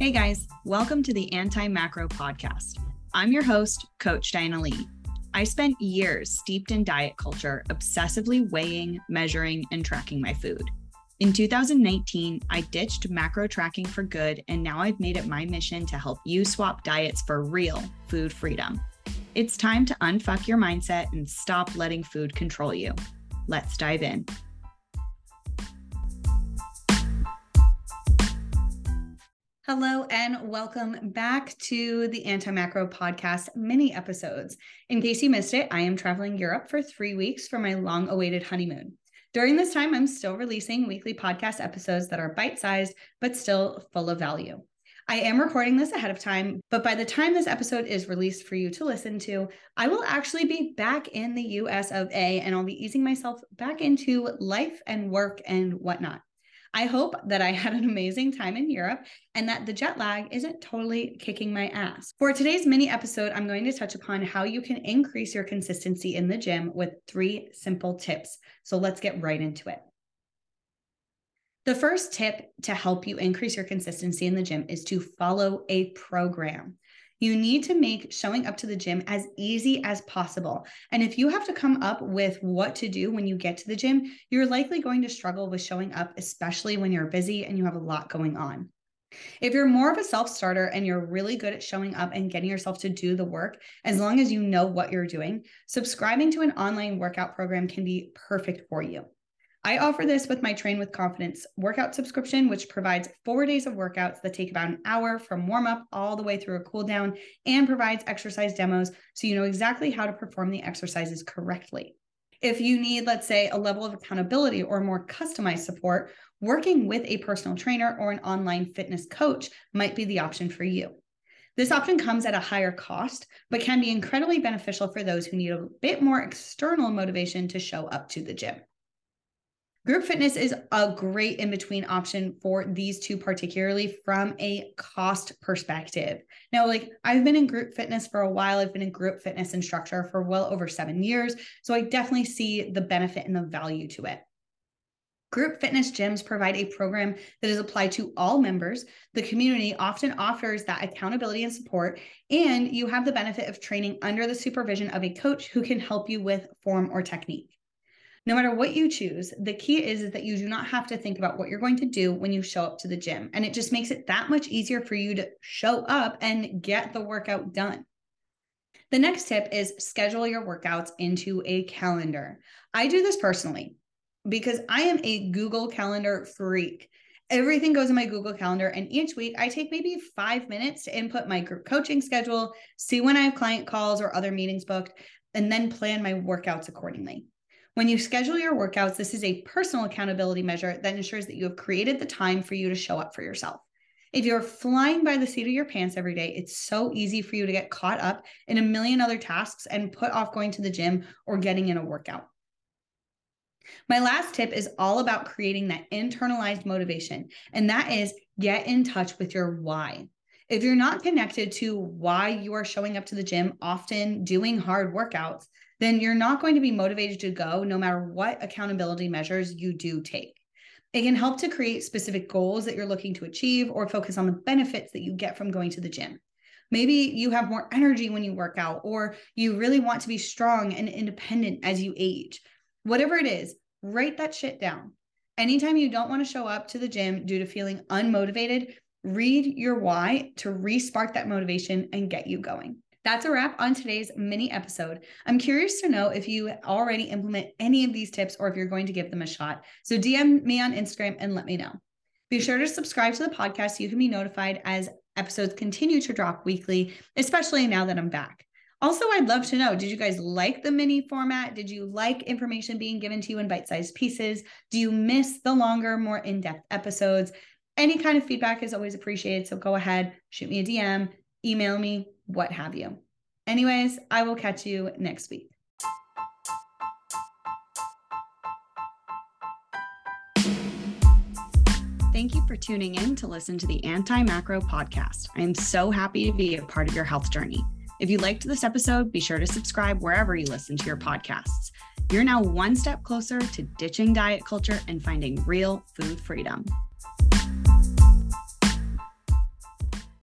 Hey guys, welcome to the Anti Macro Podcast. I'm your host, Coach Diana Leigh. I spent years steeped in diet culture, obsessively weighing, measuring, and tracking my food. In 2019, I ditched macro tracking for good, and now I've made it my mission to help you swap diets for real food freedom. It's time to unfuck your mindset and stop letting food control you. Let's dive in. Hello, and welcome back to the Anti Macro Podcast mini episodes. In case you missed it, I am traveling Europe for three weeks for my long awaited honeymoon. During this time, I'm still releasing weekly podcast episodes that are bite sized, but still full of value. I am recording this ahead of time, but by the time this episode is released for you to listen to, I will actually be back in the US of A and I'll be easing myself back into life and work and whatnot. I hope that I had an amazing time in Europe and that the jet lag isn't totally kicking my ass. For today's mini episode, I'm going to touch upon how you can increase your consistency in the gym with three simple tips. So let's get right into it. The first tip to help you increase your consistency in the gym is to follow a program. You need to make showing up to the gym as easy as possible. And if you have to come up with what to do when you get to the gym, you're likely going to struggle with showing up, especially when you're busy and you have a lot going on. If you're more of a self starter and you're really good at showing up and getting yourself to do the work, as long as you know what you're doing, subscribing to an online workout program can be perfect for you. I offer this with my Train with Confidence workout subscription, which provides four days of workouts that take about an hour from warm up all the way through a cool down and provides exercise demos so you know exactly how to perform the exercises correctly. If you need, let's say, a level of accountability or more customized support, working with a personal trainer or an online fitness coach might be the option for you. This option comes at a higher cost, but can be incredibly beneficial for those who need a bit more external motivation to show up to the gym. Group fitness is a great in between option for these two, particularly from a cost perspective. Now, like I've been in group fitness for a while, I've been a group fitness instructor for well over seven years. So I definitely see the benefit and the value to it. Group fitness gyms provide a program that is applied to all members. The community often offers that accountability and support, and you have the benefit of training under the supervision of a coach who can help you with form or technique. No matter what you choose, the key is, is that you do not have to think about what you're going to do when you show up to the gym. And it just makes it that much easier for you to show up and get the workout done. The next tip is schedule your workouts into a calendar. I do this personally because I am a Google Calendar freak. Everything goes in my Google Calendar, and each week I take maybe five minutes to input my group coaching schedule, see when I have client calls or other meetings booked, and then plan my workouts accordingly. When you schedule your workouts, this is a personal accountability measure that ensures that you have created the time for you to show up for yourself. If you're flying by the seat of your pants every day, it's so easy for you to get caught up in a million other tasks and put off going to the gym or getting in a workout. My last tip is all about creating that internalized motivation, and that is get in touch with your why. If you're not connected to why you are showing up to the gym, often doing hard workouts, then you're not going to be motivated to go no matter what accountability measures you do take. It can help to create specific goals that you're looking to achieve or focus on the benefits that you get from going to the gym. Maybe you have more energy when you work out, or you really want to be strong and independent as you age. Whatever it is, write that shit down. Anytime you don't want to show up to the gym due to feeling unmotivated, read your why to re spark that motivation and get you going. That's a wrap on today's mini episode. I'm curious to know if you already implement any of these tips or if you're going to give them a shot. So DM me on Instagram and let me know. Be sure to subscribe to the podcast so you can be notified as episodes continue to drop weekly, especially now that I'm back. Also, I'd love to know did you guys like the mini format? Did you like information being given to you in bite sized pieces? Do you miss the longer, more in depth episodes? Any kind of feedback is always appreciated. So go ahead, shoot me a DM, email me, what have you. Anyways, I will catch you next week. Thank you for tuning in to listen to the Anti Macro Podcast. I am so happy to be a part of your health journey. If you liked this episode, be sure to subscribe wherever you listen to your podcasts. You're now one step closer to ditching diet culture and finding real food freedom.